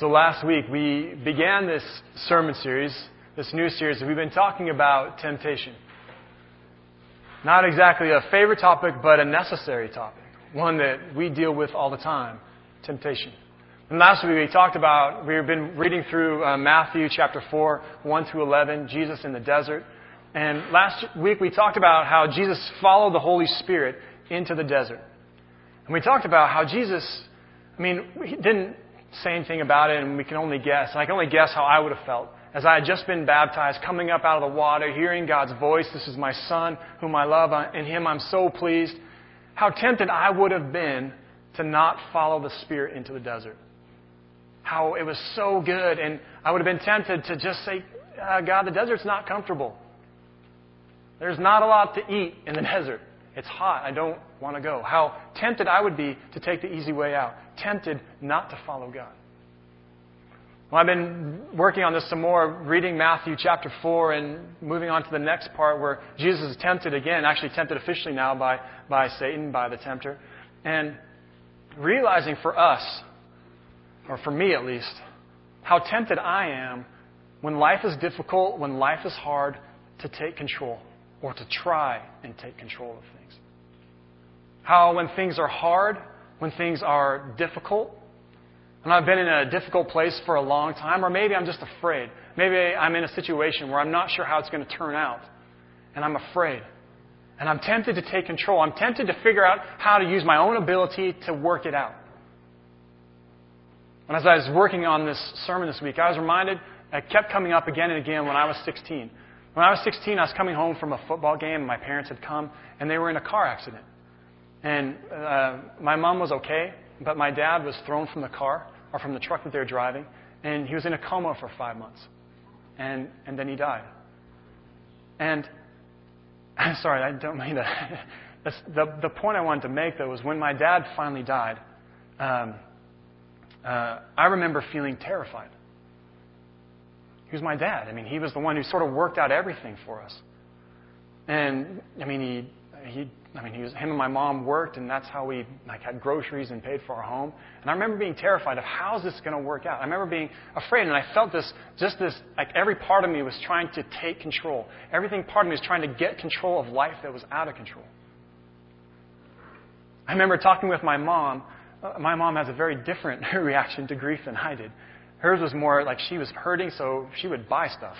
So last week we began this sermon series, this new series. We've been talking about temptation. Not exactly a favorite topic, but a necessary topic. One that we deal with all the time. Temptation. And last week we talked about, we've been reading through uh, Matthew chapter 4, 1 through 11, Jesus in the desert. And last week we talked about how Jesus followed the Holy Spirit into the desert. And we talked about how Jesus, I mean, he didn't say anything about it, and we can only guess. And I can only guess how I would have felt as I had just been baptized, coming up out of the water, hearing God's voice. This is my son, whom I love. In him I'm so pleased. How tempted I would have been to not follow the Spirit into the desert. How it was so good, and I would have been tempted to just say, uh, God, the desert's not comfortable. There's not a lot to eat in the desert. It's hot. I don't want to go. How tempted I would be to take the easy way out. Tempted not to follow God. Well, I've been working on this some more, reading Matthew chapter 4 and moving on to the next part where Jesus is tempted again, actually tempted officially now by, by Satan, by the tempter. And realizing for us, or for me at least, how tempted I am when life is difficult, when life is hard, to take control or to try and take control of things. How when things are hard, when things are difficult, and I've been in a difficult place for a long time, or maybe I'm just afraid. Maybe I'm in a situation where I'm not sure how it's going to turn out, and I'm afraid. And I'm tempted to take control. I'm tempted to figure out how to use my own ability to work it out. And as I was working on this sermon this week, I was reminded, it kept coming up again and again when I was 16. When I was 16, I was coming home from a football game, and my parents had come, and they were in a car accident. And uh, my mom was okay, but my dad was thrown from the car, or from the truck that they were driving, and he was in a coma for five months. And, and then he died. And, I'm sorry, I don't mean that. the, the point I wanted to make, though, was when my dad finally died, um, uh, I remember feeling terrified. He was my dad. I mean, he was the one who sort of worked out everything for us. And I mean, he he I mean, he was him and my mom worked, and that's how we like had groceries and paid for our home. And I remember being terrified of how's this going to work out. I remember being afraid, and I felt this just this like every part of me was trying to take control. Everything part of me was trying to get control of life that was out of control. I remember talking with my mom. Uh, my mom has a very different reaction to grief than I did. Hers was more like she was hurting, so she would buy stuff.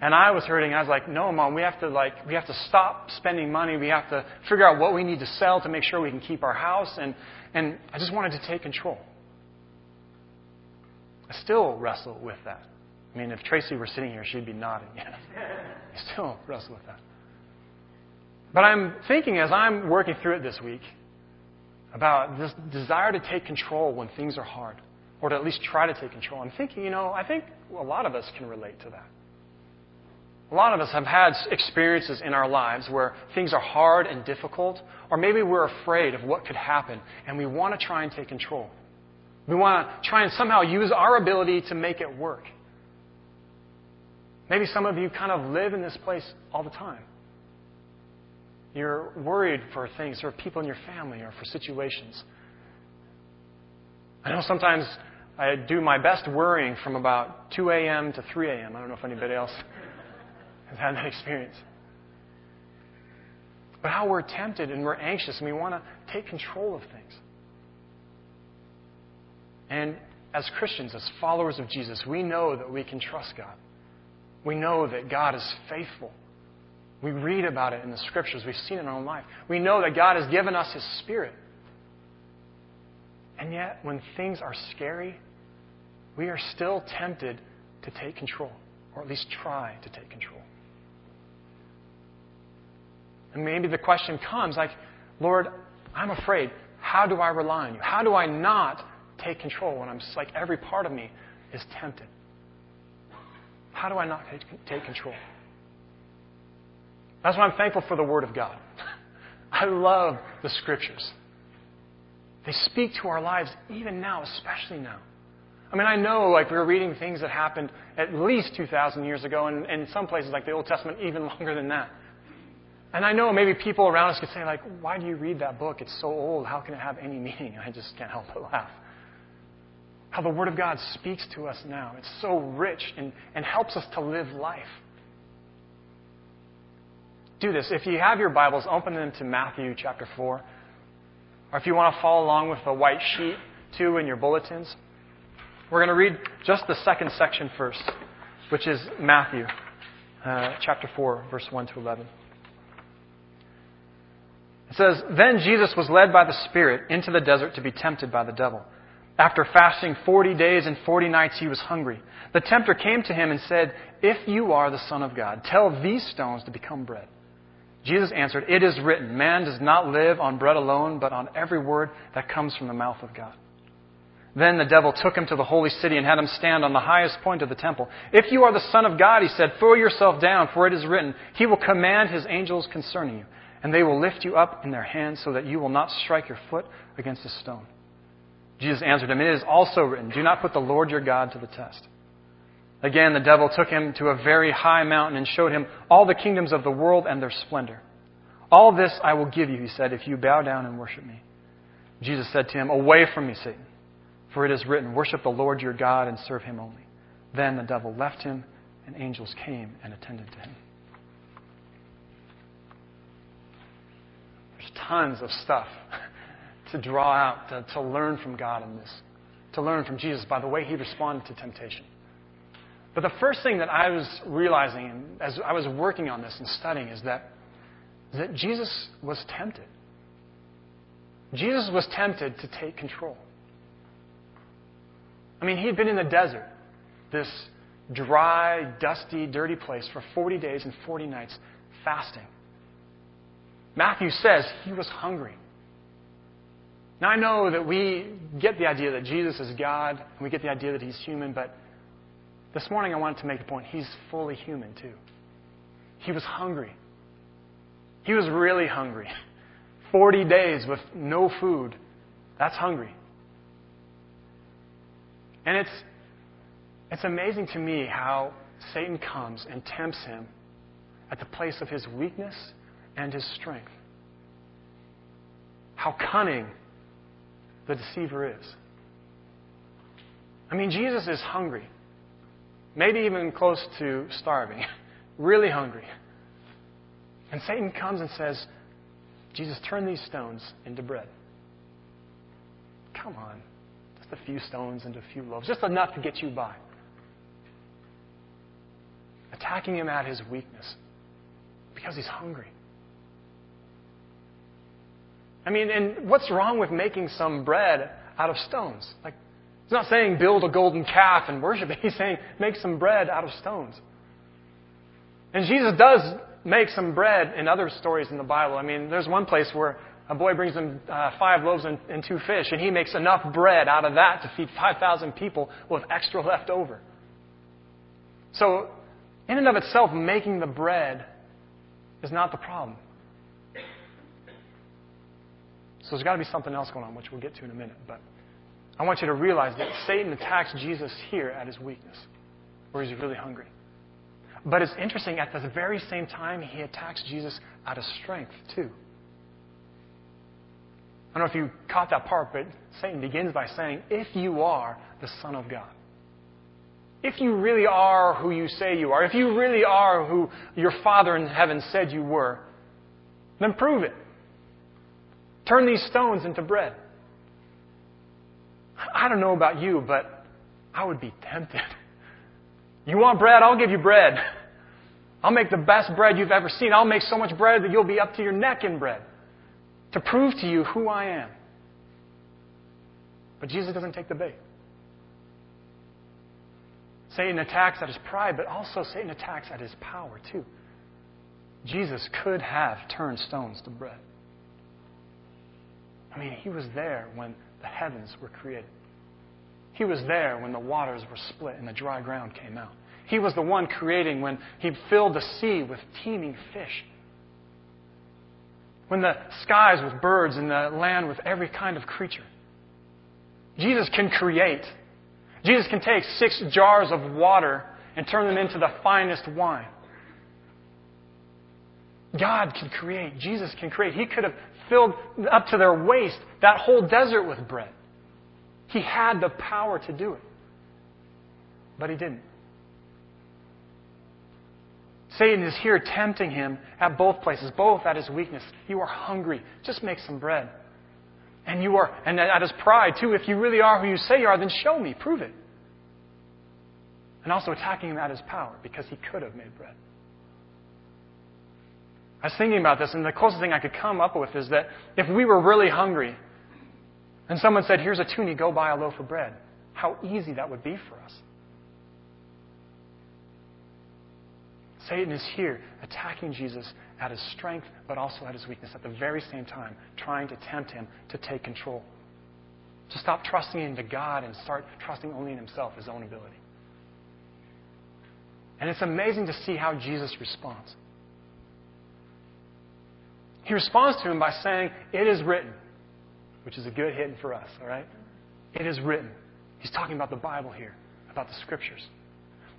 And I was hurting. I was like, no, mom, we have to like, we have to stop spending money. We have to figure out what we need to sell to make sure we can keep our house. And, and I just wanted to take control. I still wrestle with that. I mean, if Tracy were sitting here, she'd be nodding. I still wrestle with that. But I'm thinking as I'm working through it this week about this desire to take control when things are hard or to at least try to take control. I'm thinking, you know, I think a lot of us can relate to that. A lot of us have had experiences in our lives where things are hard and difficult, or maybe we're afraid of what could happen, and we want to try and take control. We want to try and somehow use our ability to make it work. Maybe some of you kind of live in this place all the time. You're worried for things, or people in your family, or for situations. I know sometimes I do my best worrying from about 2 a.m. to 3 a.m. I don't know if anybody else has had that experience. But how we're tempted and we're anxious and we want to take control of things. And as Christians, as followers of Jesus, we know that we can trust God. We know that God is faithful. We read about it in the scriptures. We've seen it in our own life. We know that God has given us His Spirit. And yet, when things are scary, we are still tempted to take control, or at least try to take control. And maybe the question comes like, Lord, I'm afraid. How do I rely on you? How do I not take control when I'm like every part of me is tempted? How do I not take control? That's why I'm thankful for the Word of God. I love the Scriptures. They speak to our lives even now, especially now. I mean, I know, like, we are reading things that happened at least 2,000 years ago, and in some places, like the Old Testament, even longer than that. And I know maybe people around us could say, like, why do you read that book? It's so old. How can it have any meaning? I just can't help but laugh. how the Word of God speaks to us now. It's so rich and, and helps us to live life. Do this. If you have your Bibles, open them to Matthew chapter 4. Or if you want to follow along with the white sheet, too, in your bulletins. We're going to read just the second section first, which is Matthew uh, chapter 4, verse 1 to 11. It says, Then Jesus was led by the Spirit into the desert to be tempted by the devil. After fasting 40 days and 40 nights, he was hungry. The tempter came to him and said, If you are the Son of God, tell these stones to become bread. Jesus answered, It is written, Man does not live on bread alone, but on every word that comes from the mouth of God. Then the devil took him to the holy city and had him stand on the highest point of the temple. If you are the Son of God, he said, throw yourself down, for it is written, He will command His angels concerning you, and they will lift you up in their hands so that you will not strike your foot against a stone. Jesus answered him, It is also written, Do not put the Lord your God to the test. Again, the devil took him to a very high mountain and showed him all the kingdoms of the world and their splendor. All this I will give you, he said, if you bow down and worship me. Jesus said to him, Away from me, Satan, for it is written, Worship the Lord your God and serve him only. Then the devil left him, and angels came and attended to him. There's tons of stuff to draw out, to, to learn from God in this, to learn from Jesus by the way he responded to temptation. But the first thing that I was realizing as I was working on this and studying is that, that Jesus was tempted. Jesus was tempted to take control. I mean, he had been in the desert, this dry, dusty, dirty place for 40 days and 40 nights fasting. Matthew says he was hungry. Now, I know that we get the idea that Jesus is God, and we get the idea that he's human, but this morning I wanted to make a point he's fully human, too. He was hungry. He was really hungry. 40 days with no food. That's hungry. And it's, it's amazing to me how Satan comes and tempts him at the place of his weakness and his strength. How cunning the deceiver is. I mean, Jesus is hungry, maybe even close to starving, really hungry. And Satan comes and says, Jesus, turn these stones into bread. Come on. Just a few stones into a few loaves, just enough to get you by. Attacking him at his weakness because he's hungry. I mean, and what's wrong with making some bread out of stones? Like, he's not saying build a golden calf and worship it. He's saying make some bread out of stones. And Jesus does make some bread in other stories in the Bible. I mean, there's one place where a boy brings him uh, five loaves and, and two fish, and he makes enough bread out of that to feed 5,000 people with extra left over. So, in and of itself, making the bread is not the problem. So there's got to be something else going on, which we'll get to in a minute. But I want you to realize that Satan attacks Jesus here at his weakness, where he's really hungry. But it's interesting, at the very same time, he attacks Jesus out of strength, too. I don't know if you caught that part, but Satan begins by saying, If you are the Son of God, if you really are who you say you are, if you really are who your Father in heaven said you were, then prove it. Turn these stones into bread. I don't know about you, but I would be tempted. You want bread? I'll give you bread. I'll make the best bread you've ever seen. I'll make so much bread that you'll be up to your neck in bread to prove to you who I am. But Jesus doesn't take the bait. Satan attacks at his pride, but also Satan attacks at his power, too. Jesus could have turned stones to bread. I mean, he was there when the heavens were created. He was there when the waters were split and the dry ground came out. He was the one creating when he filled the sea with teeming fish. When the skies with birds and the land with every kind of creature. Jesus can create. Jesus can take six jars of water and turn them into the finest wine. God can create. Jesus can create. He could have filled up to their waist that whole desert with bread. He had the power to do it, but he didn't. Satan is here tempting him at both places, both at his weakness. You are hungry. Just make some bread. And you are, and at his pride too. If you really are who you say you are, then show me, prove it. And also attacking him at his power because he could have made bread. I was thinking about this, and the closest thing I could come up with is that if we were really hungry and someone said, Here's a toonie, go buy a loaf of bread, how easy that would be for us. Satan is here attacking Jesus at his strength, but also at his weakness at the very same time, trying to tempt him to take control. To stop trusting into God and start trusting only in himself, his own ability. And it's amazing to see how Jesus responds. He responds to him by saying, It is written, which is a good hint for us, all right? It is written. He's talking about the Bible here, about the scriptures.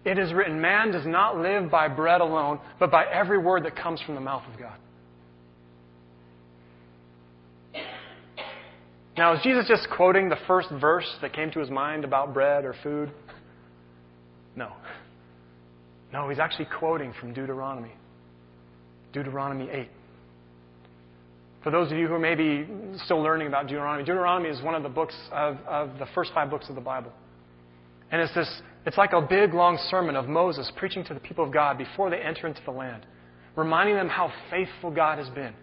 It is written, Man does not live by bread alone, but by every word that comes from the mouth of God. Now, is Jesus just quoting the first verse that came to his mind about bread or food? No. No, he's actually quoting from Deuteronomy. Deuteronomy 8. For those of you who are maybe still learning about Deuteronomy, Deuteronomy is one of the books of, of the first five books of the Bible. And it's this it's like a big long sermon of Moses preaching to the people of God before they enter into the land, reminding them how faithful God has been.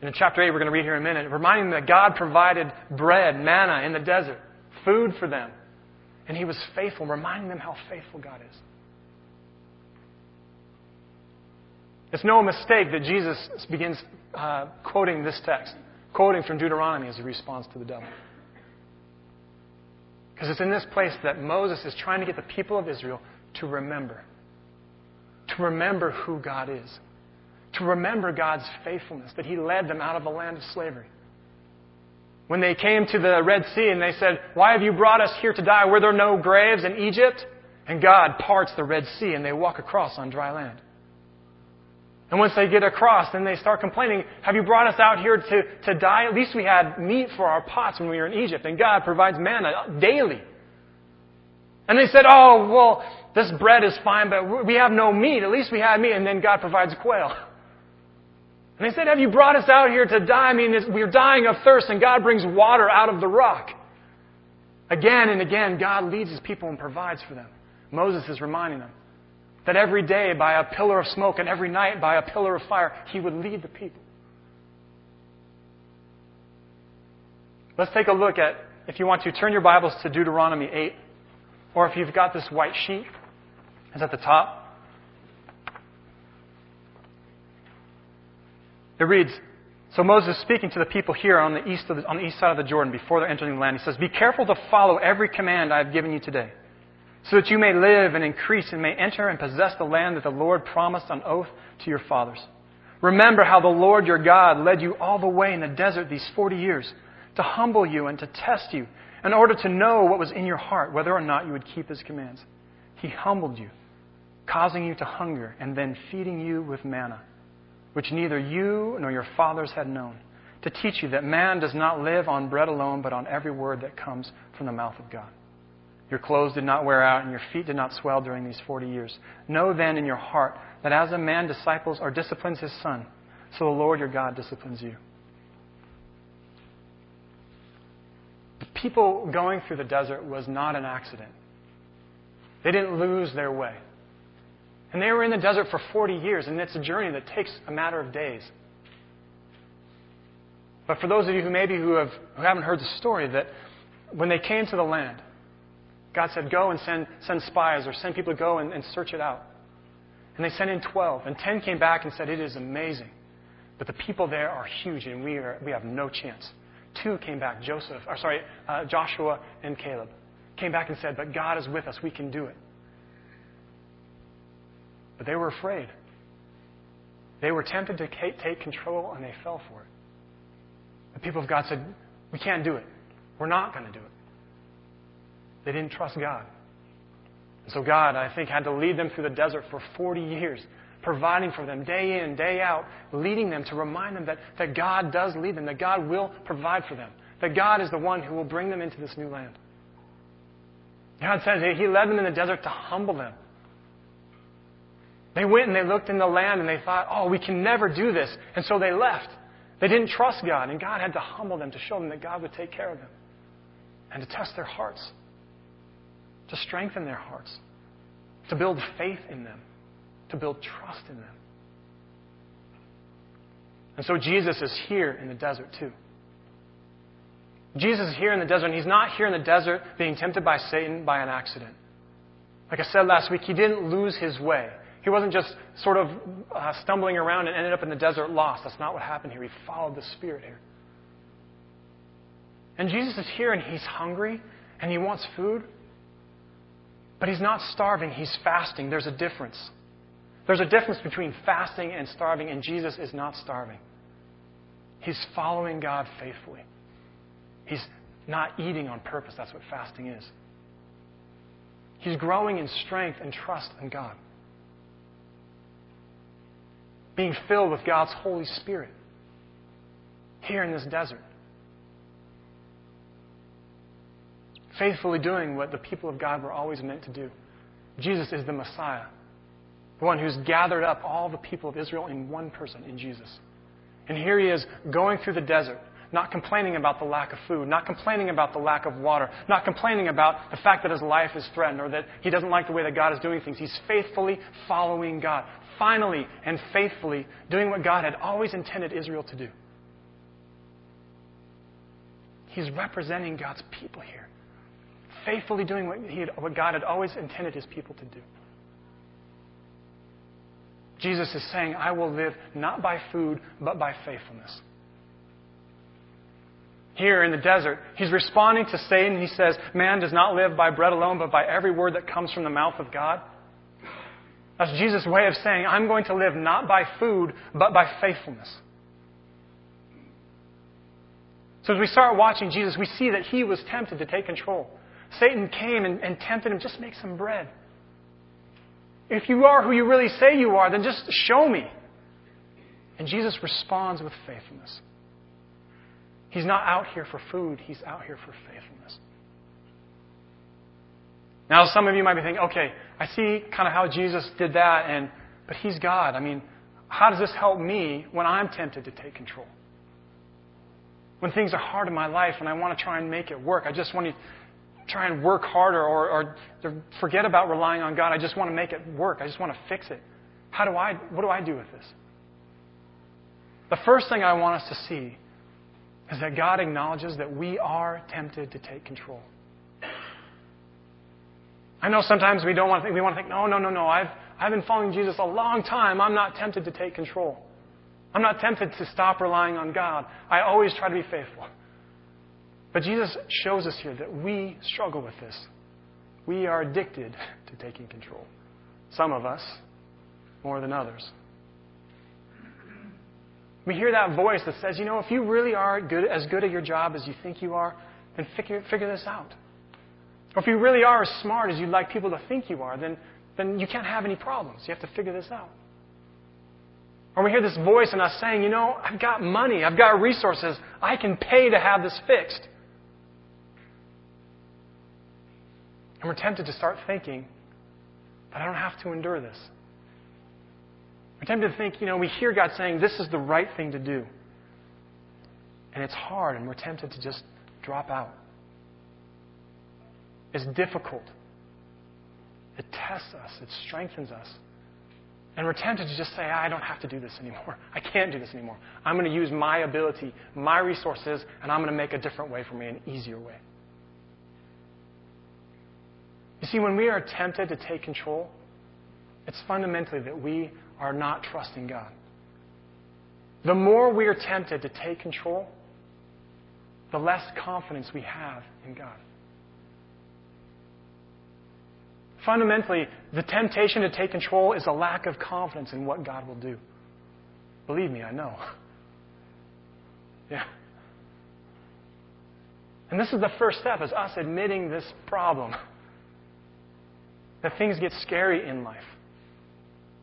And in chapter 8, we're going to read here in a minute, reminding them that God provided bread, manna in the desert, food for them. And he was faithful, reminding them how faithful God is. It's no mistake that Jesus begins uh, quoting this text, quoting from Deuteronomy as a response to the devil. Because it's in this place that Moses is trying to get the people of Israel to remember. To remember who God is. To remember God's faithfulness, that He led them out of a land of slavery. When they came to the Red Sea and they said, Why have you brought us here to die? Were there no graves in Egypt? And God parts the Red Sea and they walk across on dry land. And once they get across, then they start complaining, Have you brought us out here to, to die? At least we had meat for our pots when we were in Egypt, and God provides manna daily. And they said, Oh, well, this bread is fine, but we have no meat. At least we had meat. And then God provides quail. And they said, Have you brought us out here to die? I mean, we're dying of thirst, and God brings water out of the rock. Again and again, God leads his people and provides for them. Moses is reminding them. That every day by a pillar of smoke and every night by a pillar of fire, he would lead the people. Let's take a look at, if you want to, turn your Bibles to Deuteronomy 8. Or if you've got this white sheet, it's at the top. It reads, so Moses is speaking to the people here on the, east the, on the east side of the Jordan before they're entering the land. He says, Be careful to follow every command I have given you today so that you may live and increase and may enter and possess the land that the Lord promised on oath to your fathers. Remember how the Lord your God led you all the way in the desert these 40 years to humble you and to test you in order to know what was in your heart, whether or not you would keep his commands. He humbled you, causing you to hunger and then feeding you with manna, which neither you nor your fathers had known, to teach you that man does not live on bread alone, but on every word that comes from the mouth of God. Your clothes did not wear out, and your feet did not swell during these 40 years. Know then in your heart that as a man disciples or disciplines his son, so the Lord your God disciplines you. The people going through the desert was not an accident. They didn't lose their way. And they were in the desert for 40 years, and it's a journey that takes a matter of days. But for those of you who maybe who, have, who haven't heard the story, that when they came to the land, God said, Go and send, send spies or send people to go and, and search it out. And they sent in 12. And 10 came back and said, It is amazing. But the people there are huge and we, are, we have no chance. Two came back, Joseph, or sorry, uh, Joshua and Caleb, came back and said, But God is with us. We can do it. But they were afraid. They were tempted to take control and they fell for it. The people of God said, We can't do it. We're not going to do it. They didn't trust God. And so God, I think, had to lead them through the desert for 40 years, providing for them day in, day out, leading them to remind them that, that God does lead them, that God will provide for them, that God is the one who will bring them into this new land. God says He led them in the desert to humble them. They went and they looked in the land and they thought, oh, we can never do this. And so they left. They didn't trust God, and God had to humble them to show them that God would take care of them and to test their hearts, to strengthen their hearts, to build faith in them, to build trust in them. And so Jesus is here in the desert too. Jesus is here in the desert, and he's not here in the desert being tempted by Satan by an accident. Like I said last week, he didn't lose his way. He wasn't just sort of uh, stumbling around and ended up in the desert lost. That's not what happened here. He followed the Spirit here. And Jesus is here and he's hungry and he wants food. But he's not starving, he's fasting. There's a difference. There's a difference between fasting and starving, and Jesus is not starving. He's following God faithfully. He's not eating on purpose. That's what fasting is. He's growing in strength and trust in God being filled with God's Holy Spirit here in this desert. Faithfully doing what the people of God were always meant to do. Jesus is the Messiah, the one who's gathered up all the people of Israel in one person, in Jesus. And here he is going through the desert, not complaining about the lack of food, not complaining about the lack of water, not complaining about the fact that his life is threatened or that he doesn't like the way that God is doing things. He's faithfully following God, finally and faithfully doing what God had always intended Israel to do. He's representing God's people here, faithfully doing what, he had, what God had always intended his people to do. Jesus is saying, I will live not by food, but by faithfulness. Here in the desert, he's responding to Satan. He says, Man does not live by bread alone, but by every word that comes from the mouth of God. That's Jesus' way of saying, I'm going to live not by food, but by faithfulness. So as we start watching Jesus, we see that he was tempted to take control. Satan came and, and tempted him, just make some bread. If you are who you really say you are, then just show me. And Jesus responds with faithfulness. He's not out here for food, he's out here for faithfulness. Now, some of you might be thinking, okay, I see kind of how Jesus did that, and but He's God. I mean, how does this help me when I'm tempted to take control? When things are hard in my life and I want to try and make it work, I just want to try and work harder or, or forget about relying on God. I just want to make it work. I just want to fix it. How do I, what do I do with this? The first thing I want us to see is that God acknowledges that we are tempted to take control. I know sometimes we don't want to think, we want to think, no, no, no, no, I've, I've been following Jesus a long time. I'm not tempted to take control. I'm not tempted to stop relying on God. I always try to be faithful. But Jesus shows us here that we struggle with this. We are addicted to taking control. Some of us more than others. We hear that voice that says, you know, if you really are good, as good at your job as you think you are, then figure, figure this out. Or if you really are as smart as you'd like people to think you are, then, then you can't have any problems. You have to figure this out. Or we hear this voice in us saying, you know, I've got money, I've got resources, I can pay to have this fixed. And we're tempted to start thinking that I don't have to endure this. We're tempted to think, you know, we hear God saying this is the right thing to do. And it's hard, and we're tempted to just drop out It's difficult. It tests us, it strengthens us. And we're tempted to just say, I don't have to do this anymore. I can't do this anymore. I'm going to use my ability, my resources, and I'm going to make a different way for me, an easier way. You see, when we are tempted to take control, it's fundamentally that we are not trusting God. The more we are tempted to take control, the less confidence we have in God. Fundamentally, the temptation to take control is a lack of confidence in what God will do. Believe me, I know. Yeah. And this is the first step, is us admitting this problem. That things get scary in life.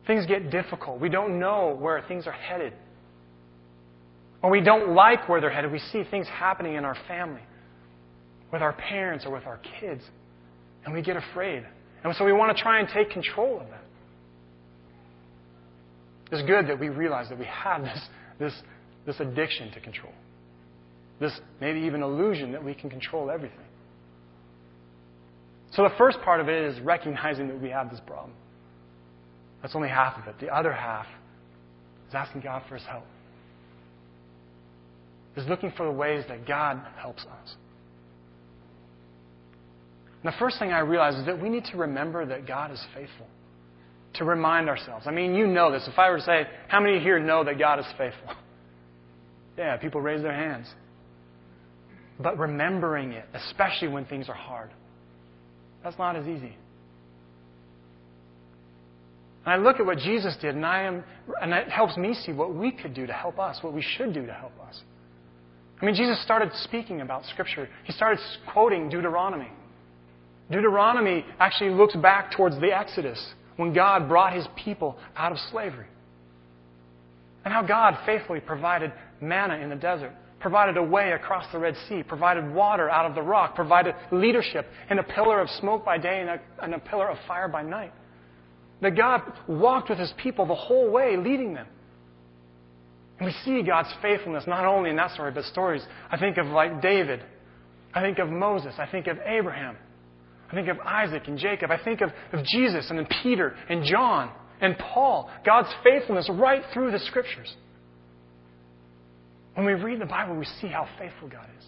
Things get difficult. We don't know where things are headed. When we don't like where they're headed, we see things happening in our family, with our parents or with our kids, and we get afraid. And so we want to try and take control of that. It's good that we realize that we have this, this, this addiction to control. This maybe even illusion that we can control everything. So the first part of it is recognizing that we have this problem. That's only half of it. The other half is asking God for His help. Is looking for the ways that God helps us. And the first thing I realize is that we need to remember that God is faithful. To remind ourselves. I mean, you know this. If I were to say, how many here know that God is faithful? Yeah, people raise their hands. But remembering it, especially when things are hard, that's not as easy. And I look at what Jesus did, and I am, and it helps me see what we could do to help us, what we should do to help us. I mean, Jesus started speaking about Scripture. He started quoting Deuteronomy. Deuteronomy actually looks back towards the Exodus when God brought his people out of slavery. And how God faithfully provided manna in the desert provided a way across the Red Sea, provided water out of the rock, provided leadership in a pillar of smoke by day and a, and a pillar of fire by night. That God walked with his people the whole way, leading them. And we see God's faithfulness not only in that story, but stories. I think of like David. I think of Moses. I think of Abraham. I think of Isaac and Jacob. I think of, of Jesus and then Peter and John and Paul. God's faithfulness right through the scriptures. When we read the Bible, we see how faithful God is.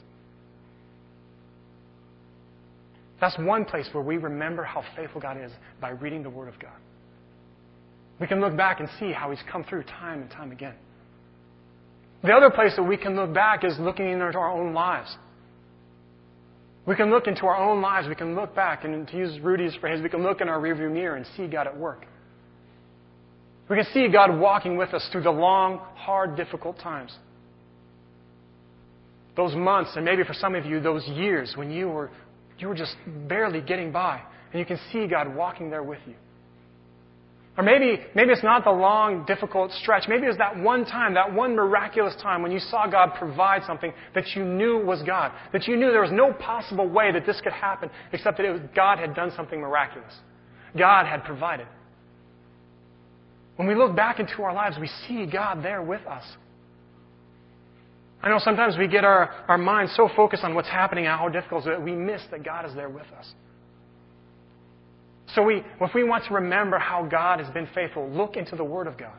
That's one place where we remember how faithful God is by reading the Word of God. We can look back and see how He's come through time and time again. The other place that we can look back is looking into our own lives. We can look into our own lives. We can look back, and to use Rudy's phrase, we can look in our rearview mirror and see God at work. We can see God walking with us through the long, hard, difficult times those months, and maybe for some of you, those years when you were, you were just barely getting by, and you can see God walking there with you. Or maybe, maybe it's not the long, difficult stretch. Maybe it's that one time, that one miraculous time when you saw God provide something that you knew was God. That you knew there was no possible way that this could happen except that it was, God had done something miraculous. God had provided. When we look back into our lives, we see God there with us. I know sometimes we get our, our minds so focused on what's happening and how difficult it is that we miss that God is there with us. So we, if we want to remember how God has been faithful, look into the Word of God.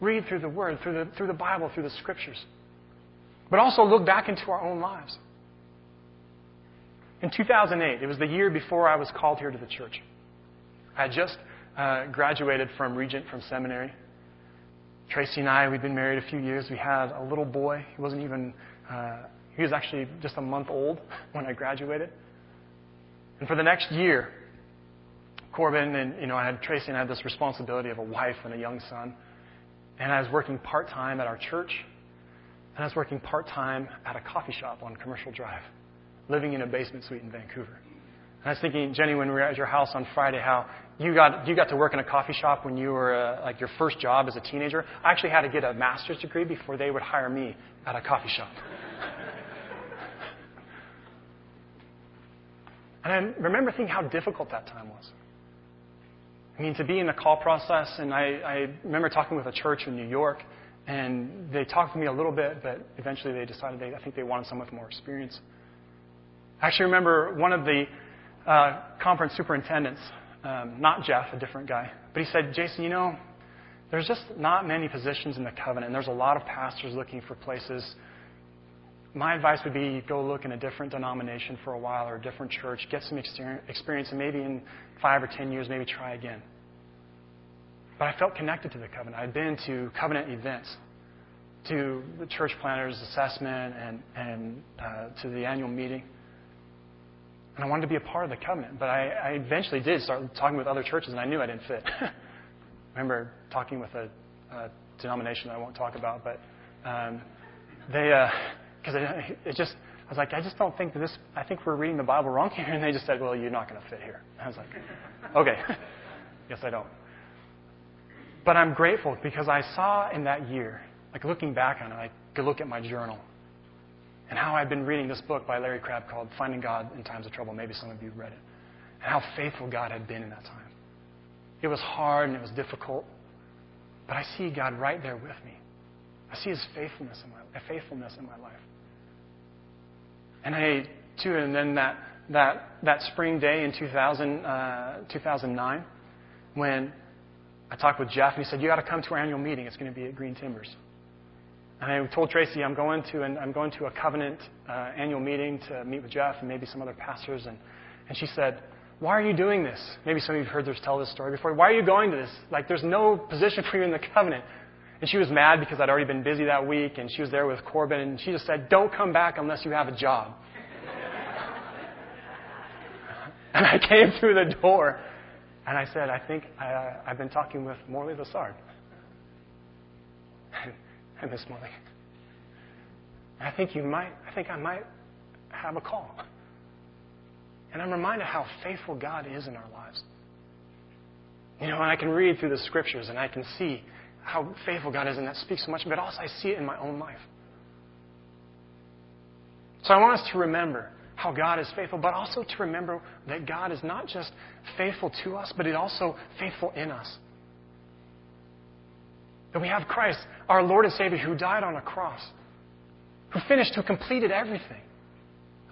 Read through the Word, through the, through the Bible, through the Scriptures. But also look back into our own lives. In 2008, it was the year before I was called here to the church. I had just uh, graduated from Regent from seminary. Tracy and I, we'd been married a few years. We had a little boy. He wasn't even, uh, he was actually just a month old when I graduated. And for the next year, Corbin and, you know, I had Tracy and I had this responsibility of a wife and a young son. And I was working part time at our church. And I was working part time at a coffee shop on Commercial Drive, living in a basement suite in Vancouver. And I was thinking, Jenny, when we were at your house on Friday, how you got, you got to work in a coffee shop when you were uh, like your first job as a teenager. I actually had to get a master's degree before they would hire me at a coffee shop. and I remember thinking how difficult that time was. I mean, to be in the call process, and I, I remember talking with a church in New York, and they talked to me a little bit, but eventually they decided they, I think they wanted someone with more experience. I actually remember one of the uh, conference superintendents um, not Jeff, a different guy. But he said, Jason, you know, there's just not many positions in the covenant, and there's a lot of pastors looking for places. My advice would be go look in a different denomination for a while or a different church, get some experience, and maybe in five or ten years, maybe try again. But I felt connected to the covenant. I'd been to covenant events, to the church planners assessment, and, and uh, to the annual meeting. And I wanted to be a part of the covenant. But I, I eventually did start talking with other churches, and I knew I didn't fit. I remember talking with a, a, denomination I won't talk about, but um, they, because uh, it, it just, I was like, I just don't think that this, I think we're reading the Bible wrong here. And they just said, well, you're not going to fit here. I was like, okay, guess I don't. But I'm grateful because I saw in that year, like looking back on it, I could look at my journal and how I've been reading this book by Larry Crabb called Finding God in Times of Trouble. Maybe some of you read it. And how faithful God had been in that time. It was hard and it was difficult, but I see God right there with me. I see His faithfulness in my faithfulness in my life. And I too, and then that that that spring day in 2000, uh, 2009, when I talked with Jeff and he said, "You got to come to our annual meeting. It's going to be at Green Timbers." And I told Tracy I'm going to I'm going to a covenant uh, annual meeting to meet with Jeff and maybe some other pastors. And, and she said, why are you doing this? Maybe some of you have heard this tell this story before. Why are you going to this? Like, there's no position for you in the covenant. And she was mad because I'd already been busy that week, and she was there with Corbin, and she just said, Don't come back unless you have a job. and I came through the door, and I said, I think I, uh, I've been talking with Morley Lassard. and Miss Morley. I think you might, I think I might have a call. And I'm reminded how faithful God is in our lives. You know, and I can read through the scriptures and I can see how faithful God is, and that speaks so much, but also I see it in my own life. So I want us to remember how God is faithful, but also to remember that God is not just faithful to us, but He's also faithful in us. That we have Christ, our Lord and Savior, who died on a cross, who finished, who completed everything.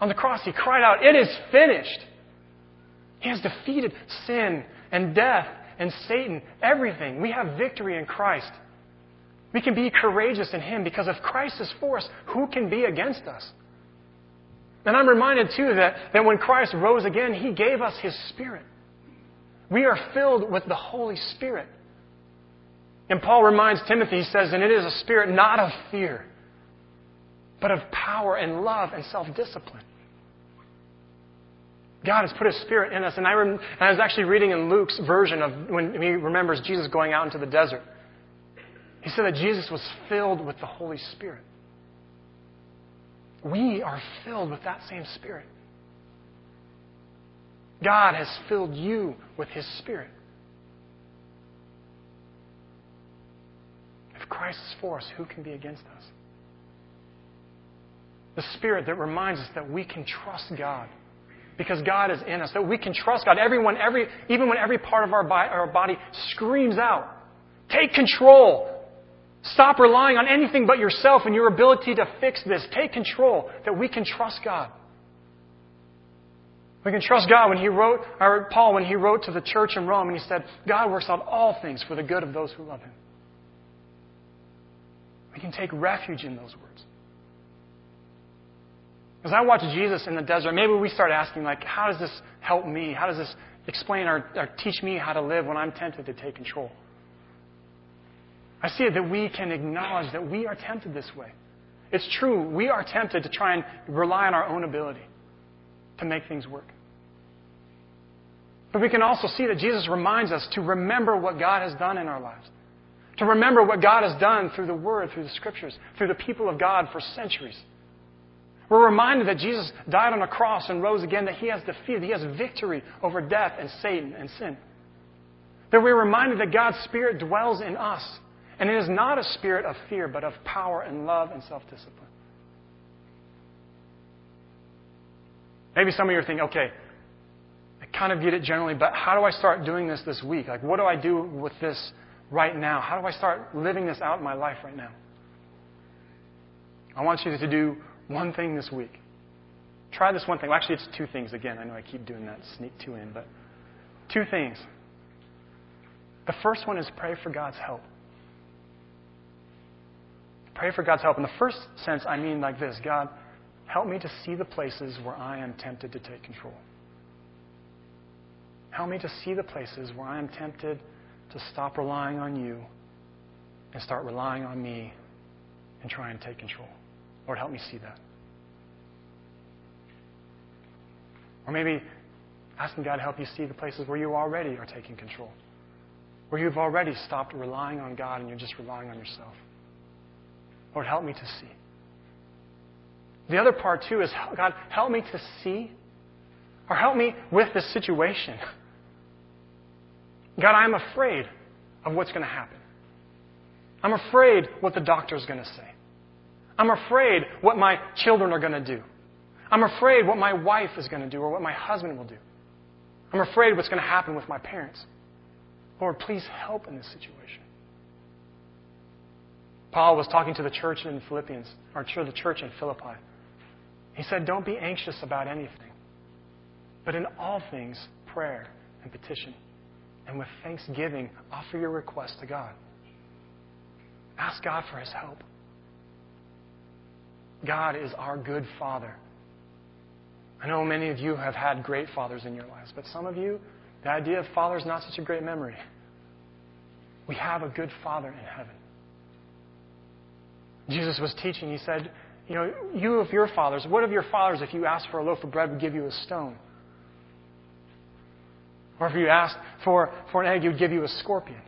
On the cross, He cried out, It is finished. He has defeated sin and death and Satan, everything. We have victory in Christ. We can be courageous in Him because if Christ is for us, who can be against us? And I'm reminded, too, that, that when Christ rose again, He gave us His Spirit. We are filled with the Holy Spirit. And Paul reminds Timothy, he says, and it is a spirit not of fear, but of power and love and self discipline. God has put His Spirit in us. And I, rem- and I was actually reading in Luke's version of when he remembers Jesus going out into the desert. He said that Jesus was filled with the Holy Spirit. We are filled with that same Spirit. God has filled you with His Spirit. Christ is for us, who can be against us? The Spirit that reminds us that we can trust God because God is in us, that we can trust God. Everyone, every, even when every part of our, bi- our body screams out, take control. Stop relying on anything but yourself and your ability to fix this. Take control, that we can trust God. We can trust God when he wrote, or Paul when he wrote to the church in Rome and he said, God works out all things for the good of those who love him. We can take refuge in those words. As I watch Jesus in the desert, maybe we start asking, like, how does this help me? How does this explain or, or teach me how to live when I'm tempted to take control? I see it that we can acknowledge that we are tempted this way. It's true, we are tempted to try and rely on our own ability to make things work. But we can also see that Jesus reminds us to remember what God has done in our lives. To remember what God has done through the Word, through the Scriptures, through the people of God for centuries. We're reminded that Jesus died on a cross and rose again, that He has defeated, He has victory over death and Satan and sin. That we're reminded that God's Spirit dwells in us. And it is not a spirit of fear, but of power and love and self discipline. Maybe some of you are thinking, okay, I kind of get it generally, but how do I start doing this this week? Like, what do I do with this right now? How do I start living this out in my life right now? I want you to do one thing this week. Try this one thing. Well, actually, it's two things again. I know I keep doing that, sneak two in, but two things. The first one is pray for God's help. Pray for God's help. In the first sense, I mean like this God, help me to see the places where I am tempted to take control. Help me to see the places where I am tempted to stop relying on you and start relying on me and try and take control. Lord, help me see that. Or maybe asking God to help you see the places where you already are taking control, where you've already stopped relying on God and you're just relying on yourself. Lord, help me to see. The other part, too, is God, help me to see, or help me with this situation. God, I'm afraid of what's going to happen. I'm afraid what the doctor's going to say. I'm afraid what my children are going to do. I'm afraid what my wife is going to do or what my husband will do. I'm afraid what's going to happen with my parents. Lord, please help in this situation. Paul was talking to the church in Philippians, or to the church in Philippi. He said, Don't be anxious about anything, but in all things, prayer and petition. And with thanksgiving, offer your request to God. Ask God for his help. God is our good Father. I know many of you have had great fathers in your lives, but some of you, the idea of father is not such a great memory. We have a good Father in heaven. Jesus was teaching, he said, You know, you of your fathers, what of your fathers, if you asked for a loaf of bread, would give you a stone? Or if you asked for, for an egg, he would give you a scorpion.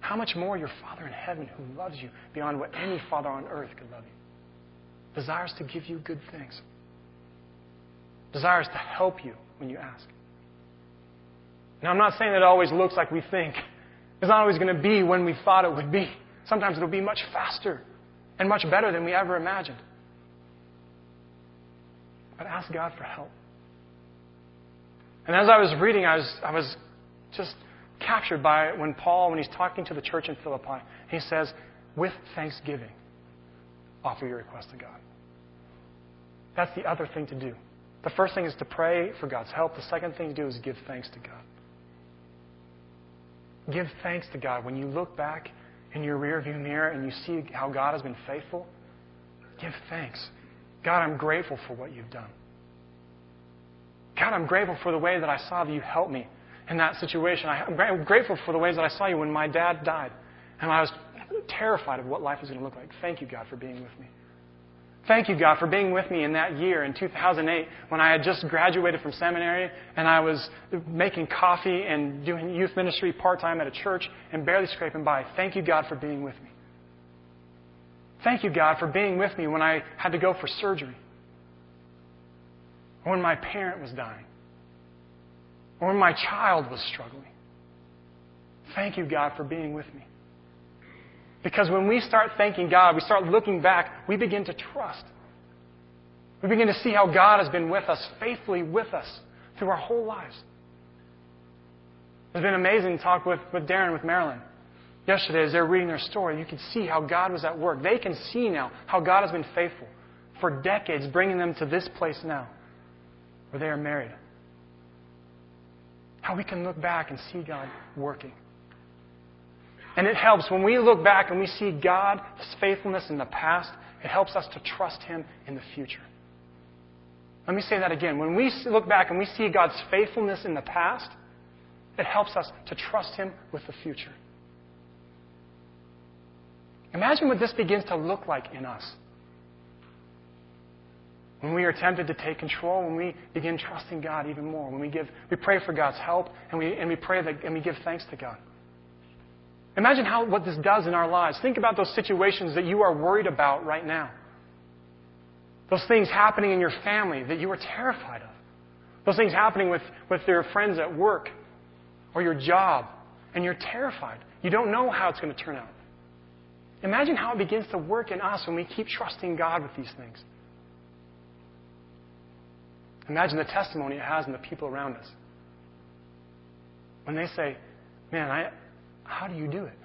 How much more your Father in heaven, who loves you beyond what any father on earth could love you, desires to give you good things, desires to help you when you ask. Now, I'm not saying that it always looks like we think. It's not always going to be when we thought it would be. Sometimes it'll be much faster and much better than we ever imagined. But ask God for help. And as I was reading, I was, I was just captured by when Paul, when he's talking to the church in Philippi, he says, with thanksgiving, offer your request to God. That's the other thing to do. The first thing is to pray for God's help. The second thing to do is give thanks to God. Give thanks to God. When you look back in your rearview mirror and you see how God has been faithful, give thanks. God, I'm grateful for what you've done. God, I'm grateful for the way that I saw that you helped me in that situation. I'm grateful for the ways that I saw you when my dad died. And I was terrified of what life was going to look like. Thank you, God, for being with me. Thank you, God, for being with me in that year in 2008 when I had just graduated from seminary and I was making coffee and doing youth ministry part time at a church and barely scraping by. Thank you, God, for being with me. Thank you, God, for being with me when I had to go for surgery, or when my parent was dying, or when my child was struggling. Thank you, God, for being with me. Because when we start thanking God, we start looking back, we begin to trust. We begin to see how God has been with us, faithfully with us, through our whole lives. It's been amazing to talk with, with Darren, with Marilyn. Yesterday, as they were reading their story, you could see how God was at work. They can see now how God has been faithful for decades, bringing them to this place now where they are married. How we can look back and see God working. And it helps when we look back and we see God's faithfulness in the past, it helps us to trust Him in the future. Let me say that again. When we look back and we see God's faithfulness in the past, it helps us to trust Him with the future. Imagine what this begins to look like in us. When we are tempted to take control, when we begin trusting God even more, when we give, we pray for God's help and we, and we pray that, and we give thanks to God. Imagine how, what this does in our lives. Think about those situations that you are worried about right now. Those things happening in your family that you are terrified of. Those things happening with, with your friends at work or your job, and you're terrified. You don't know how it's going to turn out. Imagine how it begins to work in us when we keep trusting God with these things. Imagine the testimony it has in the people around us. When they say, Man, I, how do you do it?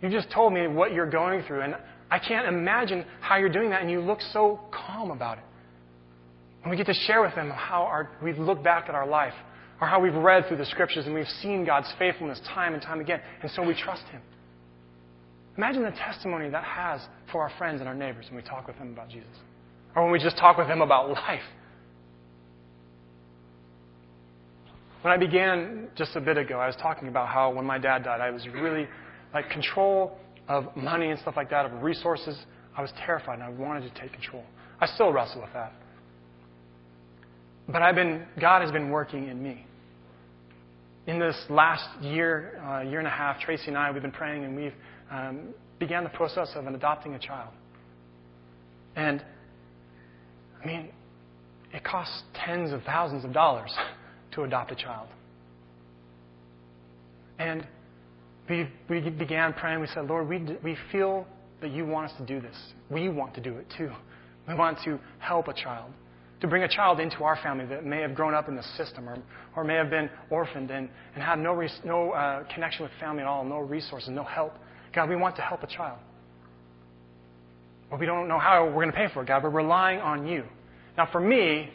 You just told me what you're going through, and I can't imagine how you're doing that, and you look so calm about it. And we get to share with them how our, we've looked back at our life, or how we've read through the scriptures and we've seen God's faithfulness time and time again, and so we trust Him. Imagine the testimony that has for our friends and our neighbors when we talk with them about Jesus, or when we just talk with Him about life. When I began just a bit ago, I was talking about how when my dad died, I was really like control of money and stuff like that, of resources. I was terrified and I wanted to take control. I still wrestle with that. But I've been, God has been working in me. In this last year, uh, year and a half, Tracy and I, we've been praying and we've um, began the process of adopting a child. And, I mean, it costs tens of thousands of dollars to adopt a child. And we, we began praying. We said, Lord, we, we feel that you want us to do this. We want to do it too. We want to help a child, to bring a child into our family that may have grown up in the system or, or may have been orphaned and, and had no, res, no uh, connection with family at all, no resources, no help. God, we want to help a child. But we don't know how we're going to pay for it, God. We're relying on you. Now, for me,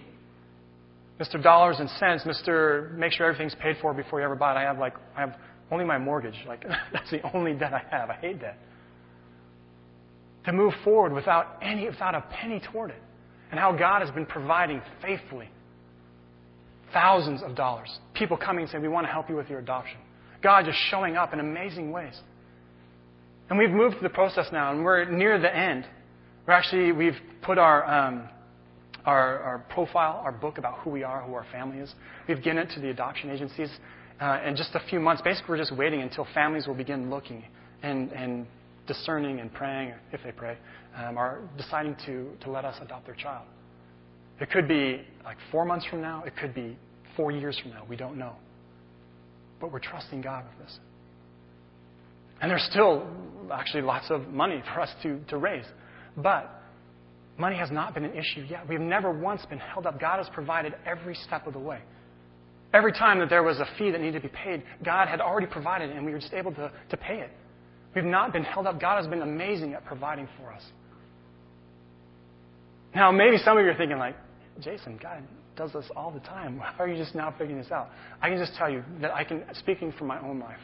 Mr. Dollars and Cents, Mr. Make sure everything's paid for before you ever buy it, I have like, I have only my mortgage. Like, that's the only debt I have. I hate debt. To move forward without any, without a penny toward it. And how God has been providing faithfully. Thousands of dollars. People coming and saying, We want to help you with your adoption. God just showing up in amazing ways. And we've moved through the process now, and we're near the end. We're actually, we've put our, um, our, our, profile, our book about who we are, who our family is. We've given it to the adoption agencies. Uh, in just a few months, basically, we're just waiting until families will begin looking and, and discerning and praying, if they pray, um, are deciding to, to let us adopt their child. It could be like four months from now, it could be four years from now. We don't know. But we're trusting God with this. And there's still actually lots of money for us to, to raise. But money has not been an issue yet. We've never once been held up. God has provided every step of the way. Every time that there was a fee that needed to be paid, God had already provided it, and we were just able to, to pay it. We've not been held up. God has been amazing at providing for us. Now, maybe some of you are thinking, like, Jason, God does this all the time. How are you just now figuring this out? I can just tell you that I can, speaking from my own life,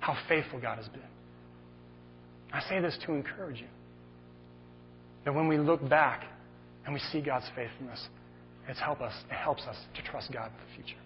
how faithful God has been. I say this to encourage you. That when we look back and we see God's faithfulness, it's help us, it helps us to trust God for the future.